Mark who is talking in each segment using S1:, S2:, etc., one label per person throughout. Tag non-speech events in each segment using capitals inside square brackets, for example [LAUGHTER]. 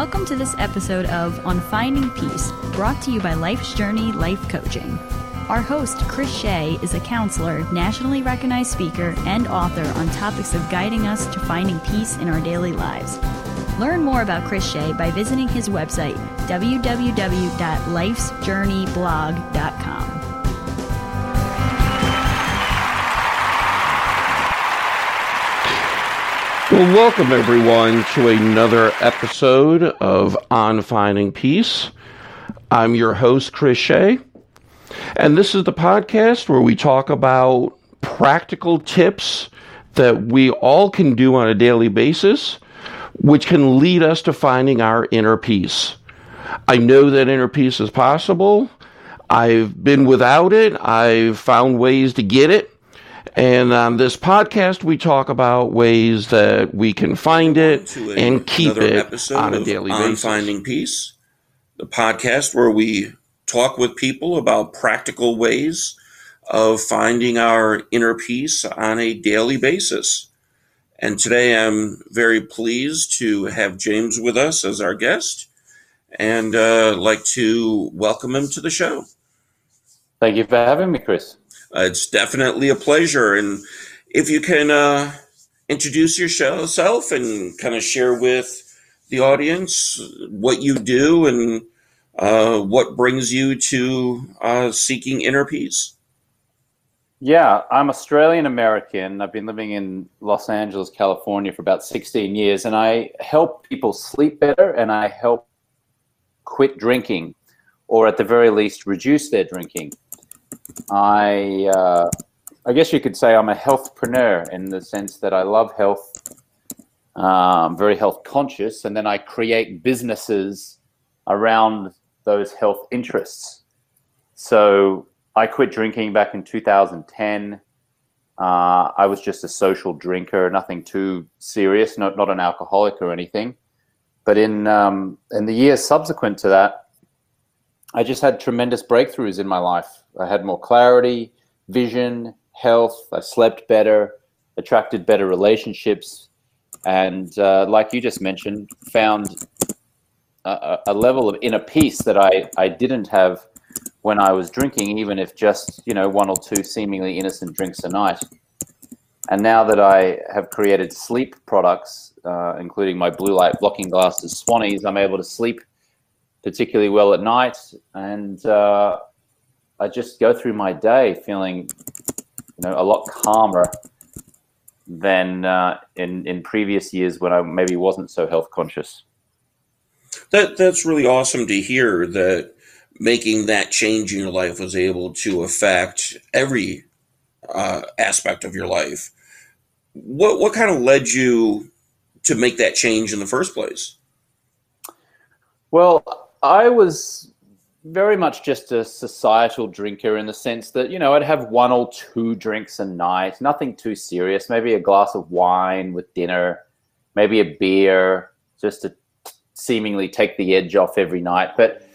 S1: Welcome to this episode of On Finding Peace, brought to you by Life's Journey Life Coaching. Our host, Chris Shea, is a counselor, nationally recognized speaker, and author on topics of guiding us to finding peace in our daily lives. Learn more about Chris Shea by visiting his website, www.lifesjourneyblog.com.
S2: Well, welcome everyone to another episode of On Finding Peace. I'm your host, Chris Shea, and this is the podcast where we talk about practical tips that we all can do on a daily basis, which can lead us to finding our inner peace. I know that inner peace is possible. I've been without it. I've found ways to get it. And on this podcast, we talk about ways that we can find it and keep it on a daily
S3: on
S2: basis.
S3: Finding Peace, the podcast where we talk with people about practical ways of finding our inner peace on a daily basis. And today I'm very pleased to have James with us as our guest and uh, like to welcome him to the show.
S4: Thank you for having me, Chris.
S3: Uh, it's definitely a pleasure. And if you can uh, introduce yourself and kind of share with the audience what you do and uh, what brings you to uh, seeking inner peace.
S4: Yeah, I'm Australian American. I've been living in Los Angeles, California for about 16 years, and I help people sleep better and I help quit drinking or at the very least reduce their drinking. I uh, I guess you could say I'm a healthpreneur in the sense that I love health. I'm very health conscious, and then I create businesses around those health interests. So I quit drinking back in 2010. Uh, I was just a social drinker, nothing too serious, not not an alcoholic or anything. But in um, in the years subsequent to that, I just had tremendous breakthroughs in my life. I had more clarity, vision, health. I slept better, attracted better relationships, and uh, like you just mentioned, found a, a, level of inner peace that I, I didn't have when I was drinking, even if just you know one or two seemingly innocent drinks a night. And now that I have created sleep products, uh, including my blue light blocking glasses, Swannies, I'm able to sleep particularly well at night, and uh, I just go through my day feeling, you know, a lot calmer than uh, in in previous years when I maybe wasn't so health conscious.
S3: That that's really awesome to hear that making that change in your life was able to affect every uh, aspect of your life. What what kind of led you to make that change in the first place?
S4: Well, I was very much just a societal drinker in the sense that, you know, I'd have one or two drinks a night, nothing too serious, maybe a glass of wine with dinner, maybe a beer, just to seemingly take the edge off every night. But,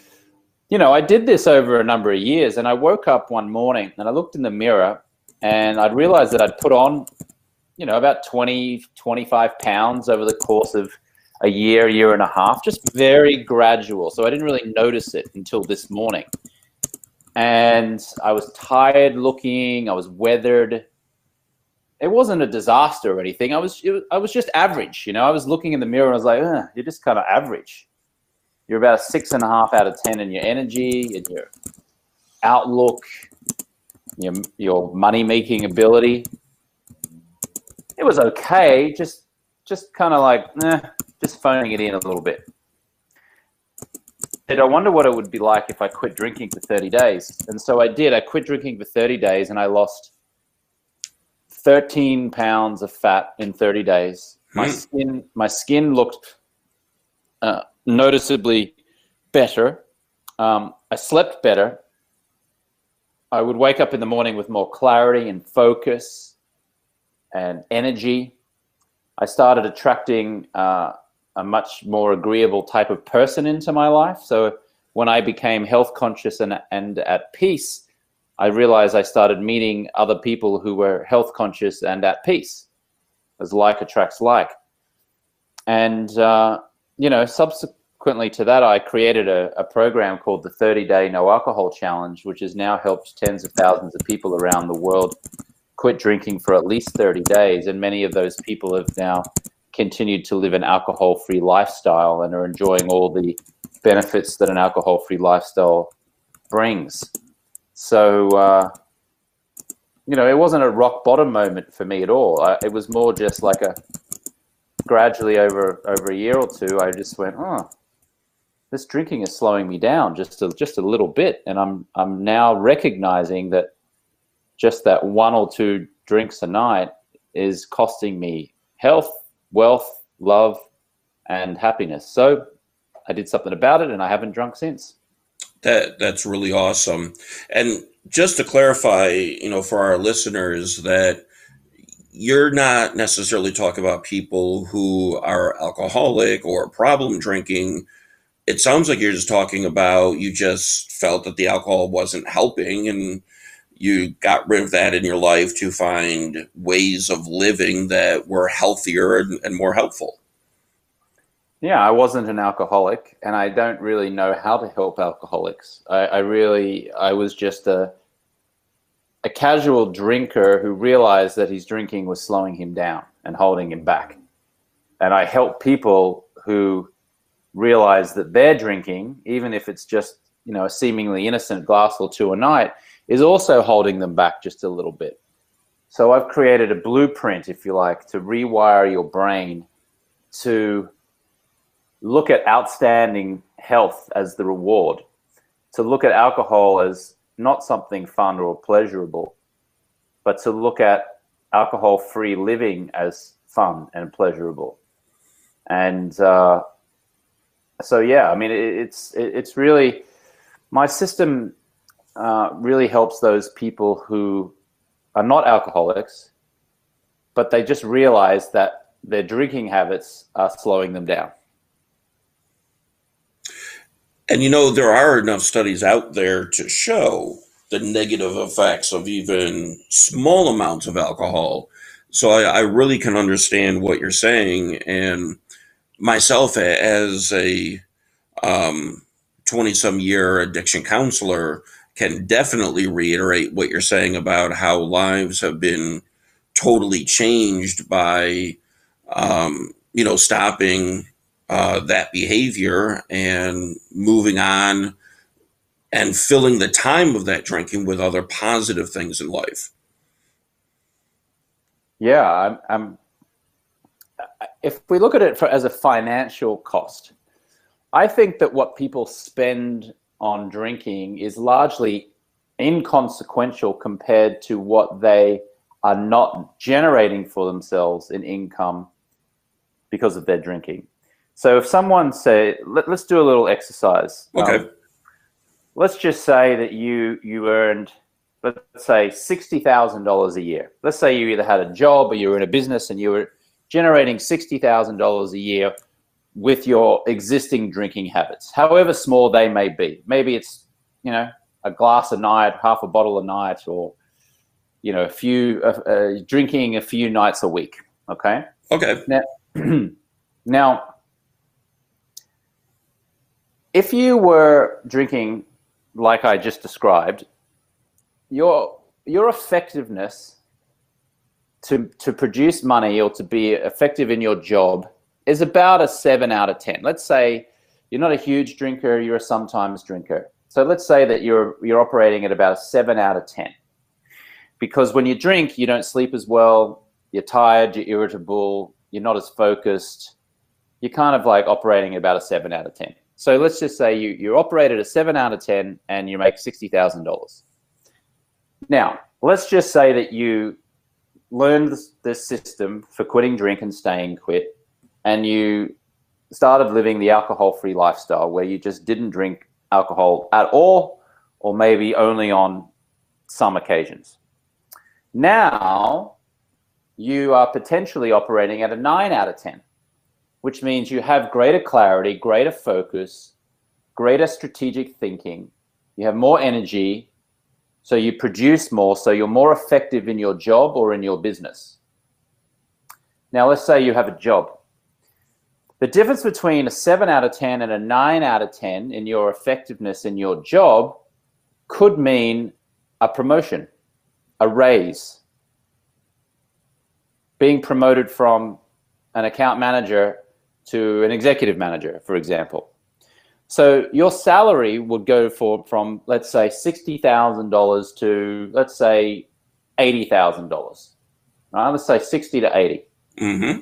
S4: you know, I did this over a number of years and I woke up one morning and I looked in the mirror and I'd realized that I'd put on, you know, about 20, 25 pounds over the course of a year, year and a half, just very gradual. So I didn't really notice it until this morning. And I was tired looking, I was weathered. It wasn't a disaster or anything. I was, was I was just average, you know. I was looking in the mirror and I was like, you're just kind of average. You're about six and a half out of ten in your energy and your outlook, your your money making ability. It was okay, just just kind of like, eh, just phoning it in a little bit. And I wonder what it would be like if I quit drinking for 30 days. And so I did. I quit drinking for 30 days and I lost 13 pounds of fat in 30 days. My
S3: Hmm.
S4: skin, my skin looked uh, noticeably better. Um, I slept better. I would wake up in the morning with more clarity and focus and energy. I started attracting uh, a much more agreeable type of person into my life. So when I became health conscious and, and at peace, I realized I started meeting other people who were health conscious and at peace, as like attracts like. And, uh, you know, subsequently to that, I created a, a program called the 30 Day No Alcohol Challenge, which has now helped tens of thousands of people around the world quit drinking for at least 30 days. And many of those people have now continued to live an alcohol free lifestyle and are enjoying all the benefits that an alcohol free lifestyle brings. So, uh, you know, it wasn't a rock bottom moment for me at all. I, it was more just like a gradually over over a year or two, I just went, oh, this drinking is slowing me down just a, just a little bit, and I'm I'm now recognizing that just that one or two drinks a night is costing me health, wealth, love, and happiness. So I did something about it, and I haven't drunk since.
S3: That that's really awesome. And just to clarify, you know, for our listeners, that you're not necessarily talking about people who are alcoholic or problem drinking. It sounds like you're just talking about you just felt that the alcohol wasn't helping and you got rid of that in your life to find ways of living that were healthier and, and more helpful.
S4: Yeah, I wasn't an alcoholic and I don't really know how to help alcoholics. I, I really, I was just a, a casual drinker who realized that his drinking was slowing him down and holding him back. And I help people who realize that their drinking, even if it's just, you know, a seemingly innocent glass or two a night, is also holding them back just a little bit. So I've created a blueprint, if you like, to rewire your brain to look at outstanding health as the reward, to look at alcohol as not something fun or pleasurable, but to look at alcohol free living as fun and pleasurable. And uh, so, yeah, I mean, it, it's it, it's really my system uh, really helps those people who are not alcoholics, but they just realize that their drinking habits are slowing them down.
S3: And you know, there are enough studies out there to show the negative effects of even small amounts of alcohol. So I, I really can understand what you're saying. And myself, as a 20 um, some year addiction counselor, can definitely reiterate what you're saying about how lives have been totally changed by, um, you know, stopping uh, that behavior and moving on and filling the time of that drinking with other positive things in life.
S4: Yeah, I'm, I'm if we look at it for, as a financial cost, I think that what people spend on drinking is largely inconsequential compared to what they are not generating for themselves in income because of their drinking. So if someone say, let, us do a little exercise.
S3: Okay. Um,
S4: let's just say that you you earned, let's say sixty thousand dollars a year. Let's say you either had a job or you were in a business and you were generating sixty thousand dollars a year with your existing drinking habits, however small they may be. Maybe it's you know a glass a night, half a bottle a night, or you know a few uh, uh, drinking a few nights a week. Okay.
S3: Okay.
S4: Now, [CLEARS THROAT] now if you were drinking like I just described, your your effectiveness to to produce money or to be effective in your job is about a seven out of ten. Let's say you're not a huge drinker, you're a sometimes drinker. So let's say that you're you're operating at about a seven out of ten. Because when you drink, you don't sleep as well, you're tired, you're irritable, you're not as focused. You're kind of like operating at about a seven out of ten. So let's just say you, you operate at a 7 out of 10 and you make $60,000. Now, let's just say that you learned this system for quitting drink and staying quit, and you started living the alcohol free lifestyle where you just didn't drink alcohol at all, or maybe only on some occasions. Now, you are potentially operating at a 9 out of 10 which means you have greater clarity, greater focus, greater strategic thinking. You have more energy, so you produce more, so you're more effective in your job or in your business. Now, let's say you have a job. The difference between a 7 out of 10 and a 9 out of 10 in your effectiveness in your job could mean a promotion, a raise, being promoted from an account manager to an executive manager, for example. So your salary would go for from let's say sixty thousand dollars to let's say eighty thousand dollars. Right? Let's say sixty to 80
S3: Mm-hmm.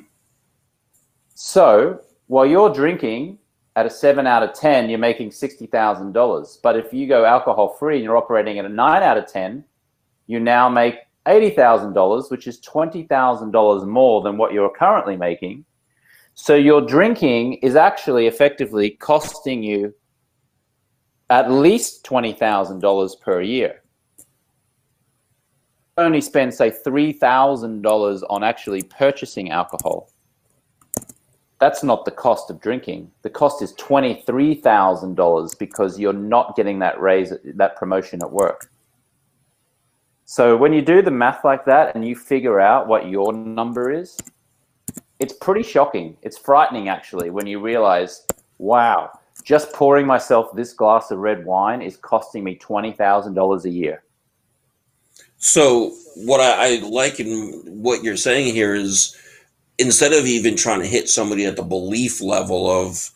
S4: So while you're drinking at a seven out of ten, you're making sixty thousand dollars. But if you go alcohol free and you're operating at a nine out of ten, you now make eighty thousand dollars, which is twenty thousand dollars more than what you're currently making. So your drinking is actually effectively costing you at least twenty thousand dollars per year. Only spend say three thousand dollars on actually purchasing alcohol. That's not the cost of drinking. The cost is twenty three thousand dollars because you're not getting that raise, that promotion at work. So when you do the math like that and you figure out what your number is, it's pretty shocking. It's frightening actually when you realize, wow, just pouring myself this glass of red wine is costing me $20,000 a year.
S3: So what I, I like in what you're saying here is instead of even trying to hit somebody at the belief level of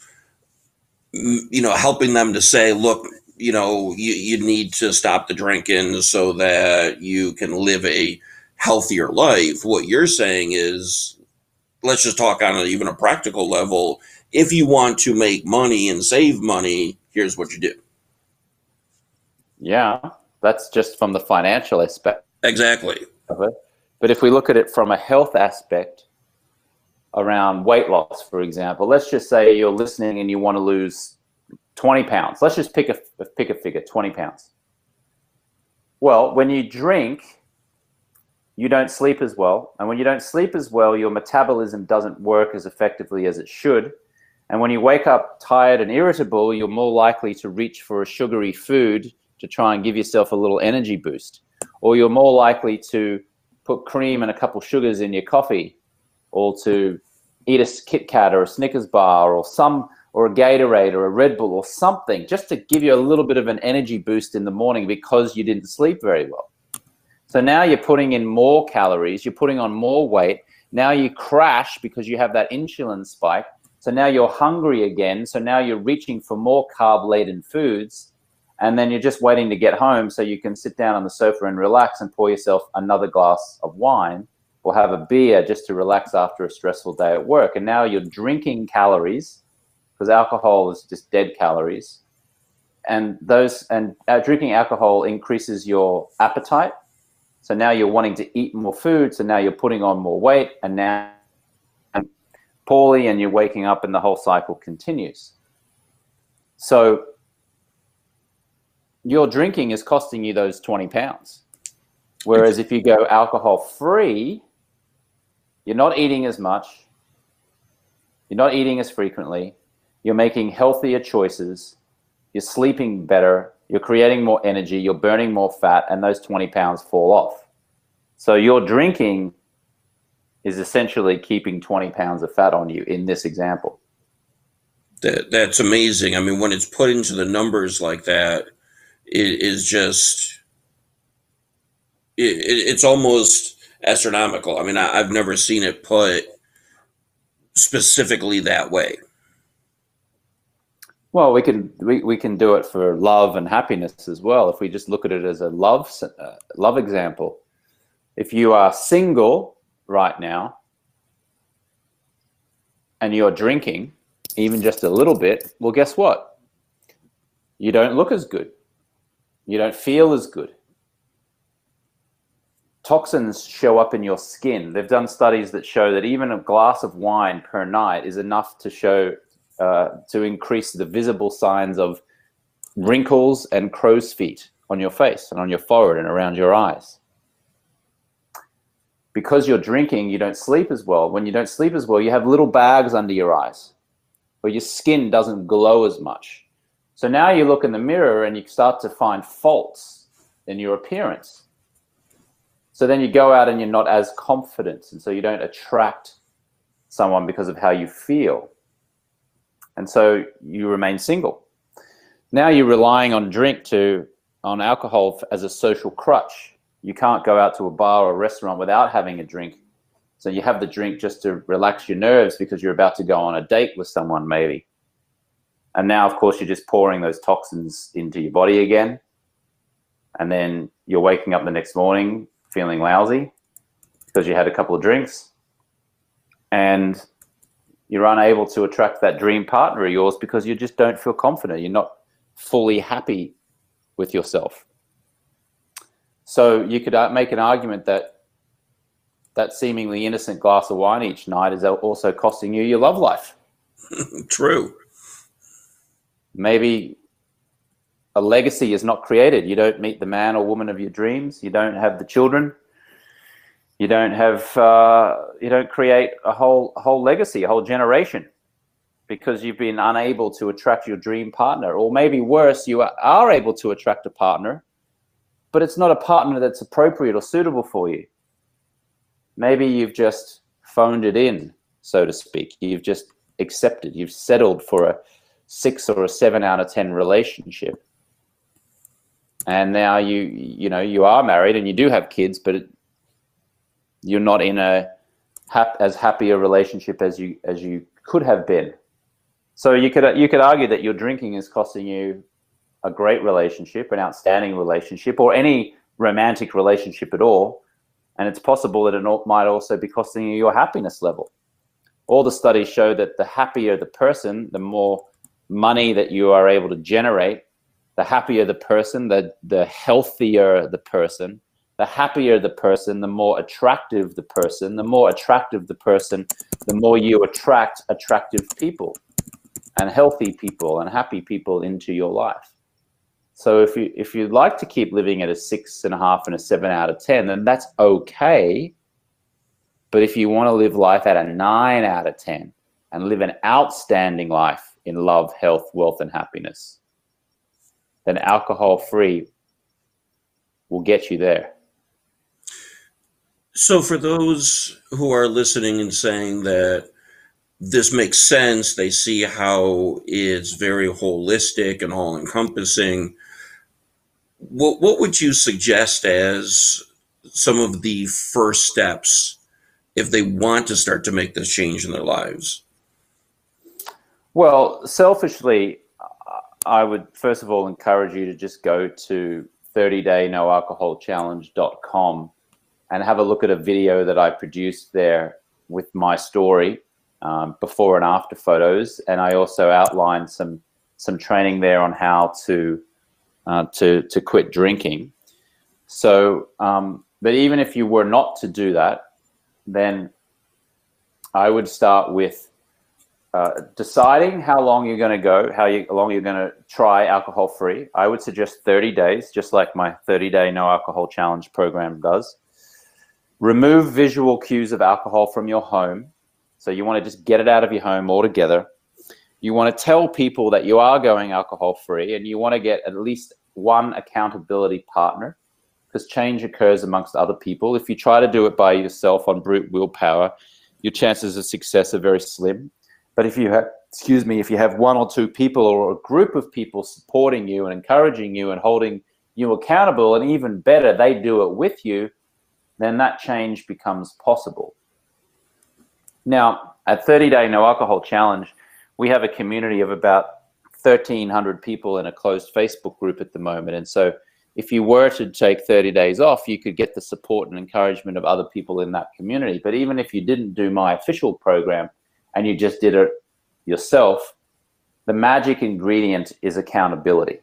S3: you know helping them to say look you know you, you need to stop the drinking so that you can live a healthier life what you're saying is let's just talk on even a practical level. If you want to make money and save money here's what you do.
S4: Yeah, that's just from the financial aspect
S3: exactly.
S4: of it. But if we look at it from a health aspect around weight loss, for example, let's just say you're listening and you want to lose 20 pounds. Let's just pick a pick a figure, 20 pounds. Well, when you drink, you don't sleep as well. And when you don't sleep as well, your metabolism doesn't work as effectively as it should. And when you wake up tired and irritable, you're more likely to reach for a sugary food to try and give yourself a little energy boost. Or you're more likely to put cream and a couple sugars in your coffee or to eat a Kit Kat or a Snickers bar or some or a Gatorade or a Red Bull or something just to give you a little bit of an energy boost in the morning because you didn't sleep very well. So now you're putting in more calories, you're putting on more weight. Now you crash because you have that insulin spike. So now you're hungry again. So now you're reaching for more carb laden foods. And then you're just waiting to get home so you can sit down on the sofa and relax and pour yourself another glass of wine or have a beer just to relax after a stressful day at work. And now you're drinking calories because alcohol is just dead calories. And those and uh, drinking alcohol increases your appetite. So now you're wanting to eat more food. So now you're putting on more weight, and now and poorly, and you're waking up, and the whole cycle continues. So your drinking is costing you those 20 pounds. Whereas if you go alcohol free, you're not eating as much, you're not eating as frequently, you're making healthier choices, you're sleeping better, you're creating more energy, you're burning more fat, and those 20 pounds fall off. So your drinking is essentially keeping 20 pounds of fat on you in this example.
S3: That that's amazing. I mean, when it's put into the numbers like that, it is just it, it, it's almost astronomical. I mean, I, I've never seen it put specifically that way.
S4: Well, we can we, we can do it for love and happiness as well. If we just look at it as a love uh, love example, if you are single right now and you're drinking even just a little bit, well, guess what? You don't look as good. You don't feel as good. Toxins show up in your skin. They've done studies that show that even a glass of wine per night is enough to show uh, to increase the visible signs of wrinkles and crow's feet on your face and on your forehead and around your eyes. Because you're drinking, you don't sleep as well. When you don't sleep as well, you have little bags under your eyes, or your skin doesn't glow as much. So now you look in the mirror and you start to find faults in your appearance. So then you go out and you're not as confident, and so you don't attract someone because of how you feel. and so you remain single. Now you're relying on drink to on alcohol as a social crutch. You can't go out to a bar or a restaurant without having a drink. So you have the drink just to relax your nerves because you're about to go on a date with someone, maybe. And now, of course, you're just pouring those toxins into your body again. And then you're waking up the next morning feeling lousy because you had a couple of drinks. And you're unable to attract that dream partner of yours because you just don't feel confident. You're not fully happy with yourself. So you could uh, make an argument that that seemingly innocent glass of wine each night is also costing you your love life. [LAUGHS]
S3: True.
S4: Maybe a legacy is not created. You don't meet the man or woman of your dreams. You don't have the children you don't have uh, you don't create a whole a whole legacy, a whole generation, because you've been unable to attract your dream partner, or maybe worse, you are able to attract a partner, but it's not a partner that's appropriate or suitable for you. Maybe you've just phoned it in, so to speak. You've just accepted. You've settled for a six or a seven out of ten relationship and now you you know you are married and you do have kids but it, you're not in a hap- as happy a relationship as you as you could have been. So you could you could argue that your drinking is costing you a great relationship, an outstanding relationship, or any romantic relationship at all. And it's possible that it might also be costing you your happiness level. All the studies show that the happier the person, the more money that you are able to generate, the happier the person, the, the healthier the person, the happier the person, the more attractive the person, the more attractive the person, the more you attract attractive people and healthy people and happy people into your life. So if you if you'd like to keep living at a six and a half and a seven out of ten, then that's okay. But if you want to live life at a nine out of ten and live an outstanding life in love, health, wealth, and happiness, then alcohol free will get you there.
S3: So, for those who are listening and saying that this makes sense, they see how it's very holistic and all encompassing. What, what would you suggest as some of the first steps if they want to start to make this change in their lives?
S4: Well, selfishly, I would first of all encourage you to just go to 30daynoalcoholchallenge.com and have a look at a video that I produced there with my story, um, before and after photos, and I also outlined some some training there on how to uh, to to quit drinking. So, um, but even if you were not to do that, then I would start with uh, deciding how long you're going to go, how, you, how long you're going to try alcohol free. I would suggest 30 days, just like my 30 day no alcohol challenge program does. Remove visual cues of alcohol from your home. So you want to just get it out of your home altogether. You want to tell people that you are going alcohol free and you want to get at least one accountability partner because change occurs amongst other people. If you try to do it by yourself on brute willpower, your chances of success are very slim. But if you have, excuse me, if you have one or two people or a group of people supporting you and encouraging you and holding you accountable, and even better, they do it with you, then that change becomes possible. Now, at 30 Day No Alcohol Challenge, we have a community of about 1,300 people in a closed Facebook group at the moment. And so, if you were to take 30 days off, you could get the support and encouragement of other people in that community. But even if you didn't do my official program and you just did it yourself, the magic ingredient is accountability.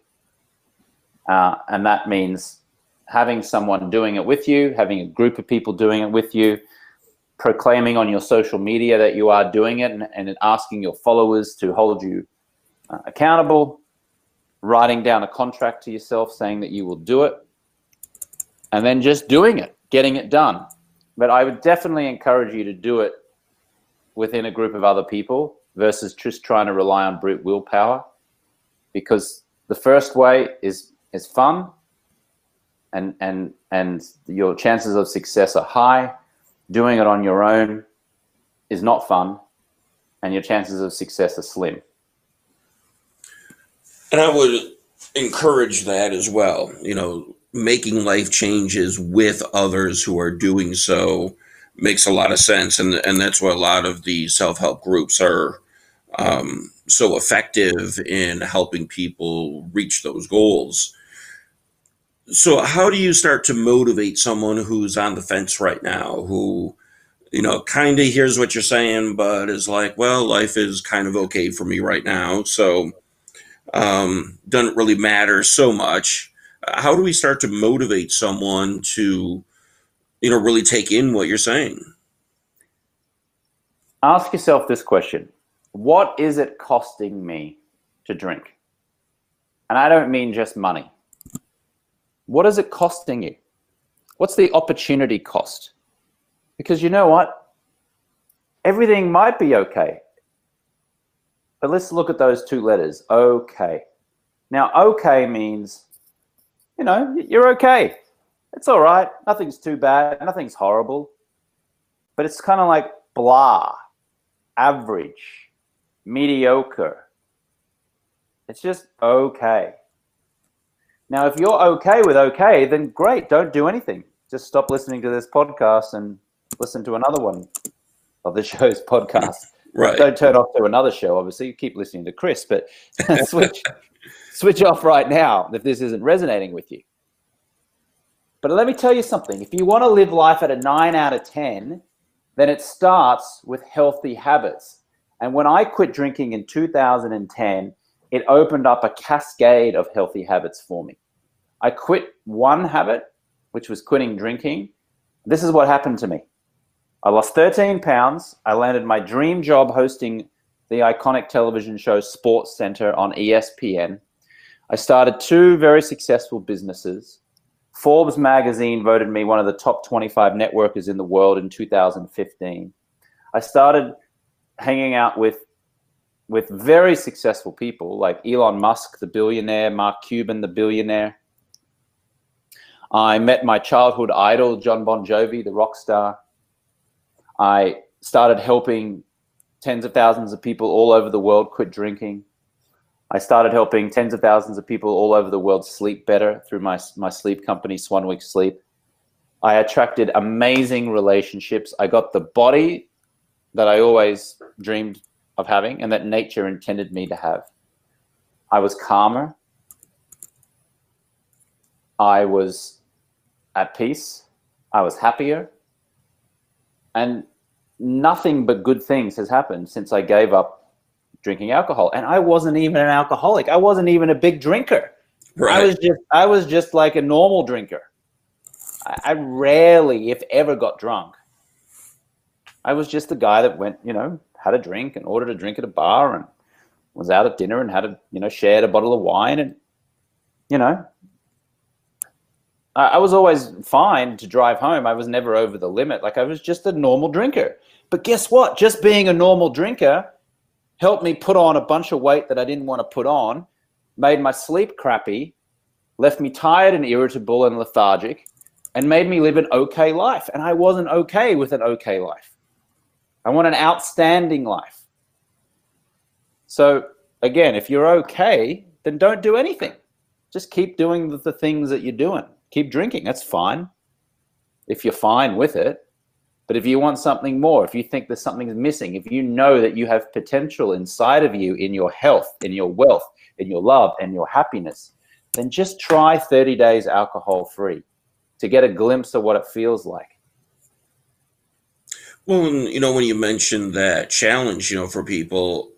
S4: Uh, and that means having someone doing it with you, having a group of people doing it with you, proclaiming on your social media that you are doing it and, and asking your followers to hold you uh, accountable, writing down a contract to yourself saying that you will do it, and then just doing it, getting it done. But I would definitely encourage you to do it within a group of other people versus just trying to rely on brute willpower because the first way is is fun and and and your chances of success are high. Doing it on your own is not fun, and your chances of success are slim.
S3: And I would encourage that as well. You know, making life changes with others who are doing so makes a lot of sense, and and that's why a lot of the self help groups are um, so effective in helping people reach those goals. So, how do you start to motivate someone who's on the fence right now, who you know, kind of hears what you're saying, but is like, well, life is kind of okay for me right now. So, um, doesn't really matter so much. How do we start to motivate someone to, you know, really take in what you're saying?
S4: Ask yourself this question What is it costing me to drink? And I don't mean just money. What is it costing you? What's the opportunity cost? Because you know what? Everything might be okay. But let's look at those two letters okay. Now, okay means, you know, you're okay. It's all right. Nothing's too bad. Nothing's horrible. But it's kind of like blah, average, mediocre. It's just okay. Now, if you're okay with okay, then great. Don't do anything. Just stop listening to this podcast and listen to another one of the [LAUGHS] show's podcast.
S3: Right.
S4: Don't turn off to another show. Obviously, keep listening to Chris, but [LAUGHS] switch [LAUGHS] switch off right now if this isn't resonating with you. But let me tell you something. If you want to live life at a nine out of ten, then it starts with healthy habits. And when I quit drinking in 2010, it opened up a cascade of healthy habits for me. I quit one habit, which was quitting drinking. This is what happened to me. I lost 13 pounds. I landed my dream job hosting the iconic television show Sports Center on ESPN. I started two very successful businesses. Forbes magazine voted me one of the top 25 networkers in the world in 2015. I started hanging out with with very successful people like Elon Musk, the billionaire, Mark Cuban, the billionaire. I met my childhood idol, John Bon Jovi, the rock star. I started helping tens of thousands of people all over the world quit drinking. I started helping tens of thousands of people all over the world sleep better through my, my sleep company, Swanwick Sleep. I attracted amazing relationships. I got the body that I always dreamed of having and that nature intended me to have. I was calmer. I was at peace. I was happier. And nothing but good things has happened since I gave up drinking alcohol. And I wasn't even an alcoholic. I wasn't even a big drinker. Right. I was just I was just like a normal drinker. I, I rarely, if ever, got drunk. I was just the guy that went, you know, had a drink and ordered a drink at a bar and was out at dinner and had a, you know, shared a bottle of wine and, you know, I was always fine to drive home. I was never over the limit. Like I was just a normal drinker. But guess what? Just being a normal drinker helped me put on a bunch of weight that I didn't want to put on, made my sleep crappy, left me tired and irritable and lethargic, and made me live an okay life. And I wasn't okay with an okay life. I want an outstanding life. So, again, if you're okay, then don't do anything. Just keep doing the, things that you're doing keep drinking. That's fine if you're fine with it. But if you want something more, if you think there's something missing, if you know that you have potential inside of you in your health, in your wealth, in your love, and your happiness, then just try 30 days alcohol free to get a glimpse of what it feels like.
S3: Well, you know, when you mentioned that challenge, you know, for people,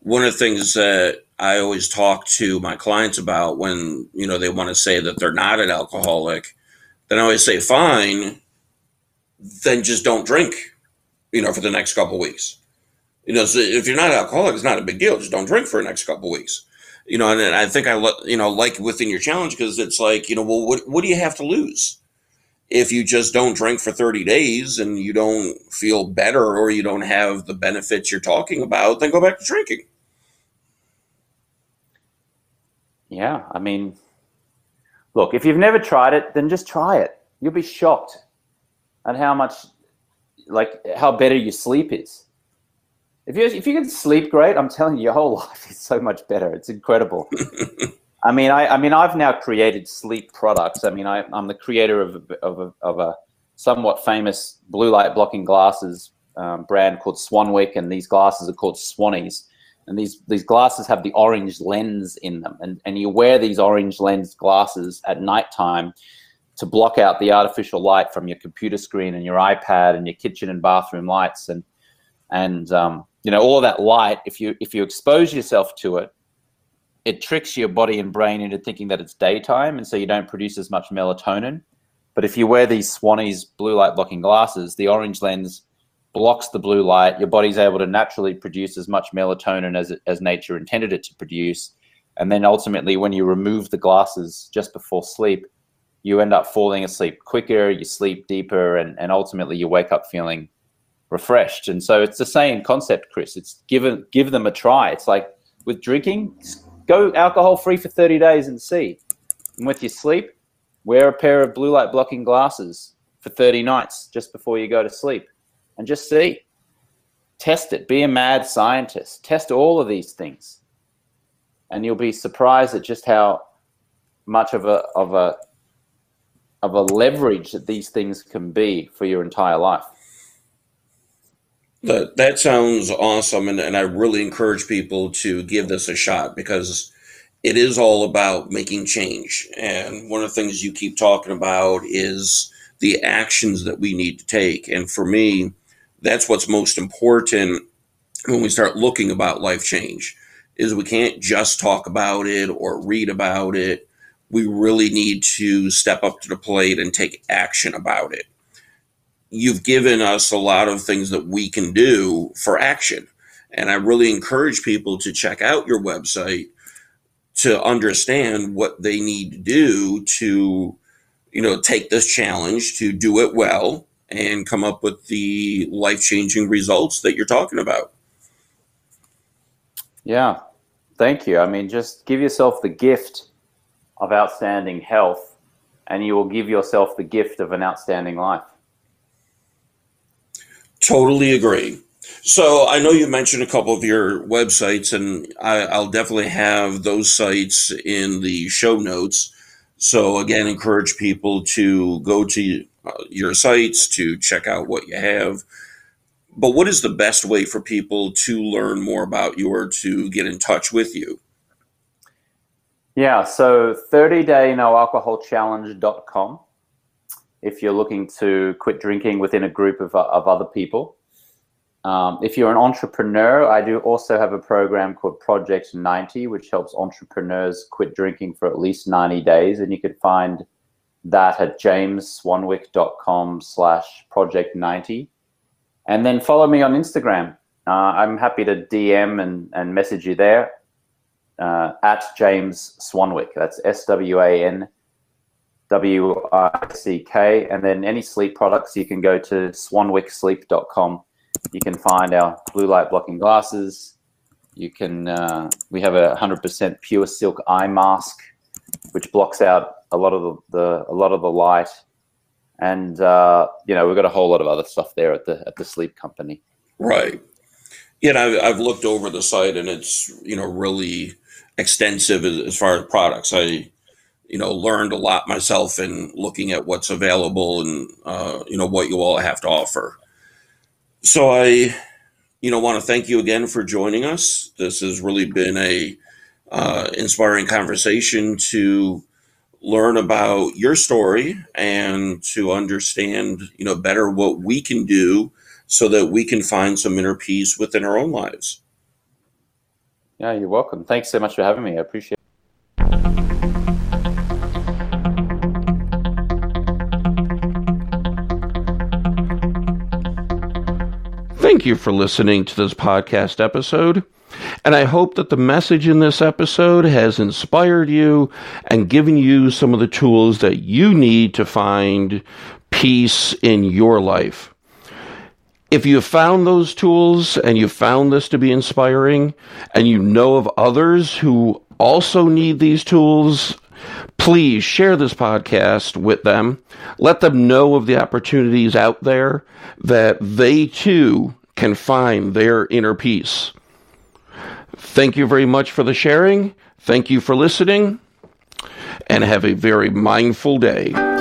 S3: one of the things that I always talk to my clients about when you know they want to say that they're not an alcoholic, then I always say, fine, then just don't drink, you know, for the next couple weeks. You know, so if you're not alcoholic, it's not a big deal. Just don't drink for the next couple weeks. You know, and I think I you know like within your challenge because it's like you know, well, what what do you have to lose? If you just don't drink for 30 days and you don't feel better or you don't have the benefits you're talking about, then go back to drinking.
S4: Yeah, I mean, look, if you've never tried it, then just try it. You'll be shocked at how much, like, how better your sleep is. if you if you can sleep great, I'm telling you, your whole [LAUGHS] life is so much better. It's incredible. [LAUGHS] I mean, I, I mean, I've now created sleep products. I mean, I, I'm the creator of a, of a, of a somewhat famous blue light blocking glasses um, brand called Swanwick, and these glasses are called Swannies. And these these glasses have the orange lens in them, and and you wear these orange lens glasses at nighttime to block out the artificial light from your computer screen and your iPad and your kitchen and bathroom lights, and and um, you know all that light. If you if you expose yourself to it, it tricks your body and brain into thinking that it's daytime, and so you don't produce as much melatonin. But if you wear these Swannies blue light blocking glasses, the orange lens blocks the blue light. Your body's able to naturally produce as much melatonin as as nature intended it to produce. And then ultimately, when you remove the glasses just before sleep, you end up falling asleep quicker, you sleep deeper, and, and ultimately you wake up feeling refreshed. And so it's the same concept, Chris. It's give, give them a try. It's like with drinking, go alcohol free for 30 days and see. And with your sleep, wear a pair of blue light blocking glasses for 30 nights just before you go to sleep and just see. Test it. Be a mad scientist. Test all of these things. And you'll be surprised at just how much of a of a of a leverage that these things can be for your entire life.
S3: That that sounds awesome, and, and I really encourage people to give this a shot because it is all about making change. And one of the things you keep talking about is the actions that we need to take. And for me, that's what's most important when we start looking about life change is we can't just talk about it or read about it. We really need to step up to the plate and take action about it you've given us a lot of things that we can do for action. And I really encourage people to check out your website to understand what they need to do to, you know, take this challenge, to do it well, and come up with the life changing results that you're talking about.
S4: Yeah. Thank you. I mean, just give yourself the gift of outstanding health, and you will give yourself the gift of an outstanding life.
S3: Totally agree. So I know you mentioned a couple of your websites, and I, will definitely have those sites in the show notes. So again, encourage people to go to uh, your sites to check out what you have. But what is the best way for people to learn more about you or to get in touch with you?
S4: Yeah, so 30daynoalcoholchallenge.com if you're looking to quit drinking within a group of, of other people. Um, if you're an entrepreneur, I do also have a program called Project 90, which helps entrepreneurs quit drinking for at least 90 days. And you can find that at jamesswanwick.com slash project 90. And then follow me on Instagram. Uh, I'm happy to DM and, and message you there uh, at James Swanwick. That's S W A N W I C K. And then any sleep products, you can go to swanwicksleep.com. You can find our blue light blocking glasses. You can, uh, we have a 100% pure silk eye mask, which blocks out a lot of the, the a lot of the light. And, uh, you know, we've got a whole lot of other stuff there at the, at the sleep company.
S3: Right. Yeah, I've, I've looked over the site and it's, you know, really extensive as, as far as products. I, you know, learned a lot myself in looking at what's available and, uh, you know, what you all have to offer. So I, you know, want to thank you again for joining us. This has really been a uh, inspiring conversation to learn about your story and to understand, you know, better what we can do so that we can find some inner peace within our own lives.
S4: Yeah, you're welcome. Thanks so much for having me. I appreciate it.
S2: Thank you for listening to this podcast episode. And I hope that the message in this episode has inspired you and given you some of the tools that you need to find peace in your life. If you found those tools and you found this to be inspiring and you know of others who also need these tools, please share this podcast with them. Let them know of the opportunities out there that they too
S3: can find their inner peace. Thank you very much for the sharing. Thank you for listening. And have a very mindful day.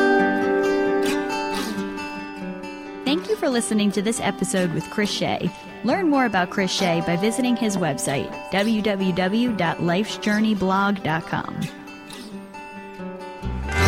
S1: listening to this episode with Chris Shea. Learn more about Chris Shea by visiting his website, www.lifesjourneyblog.com.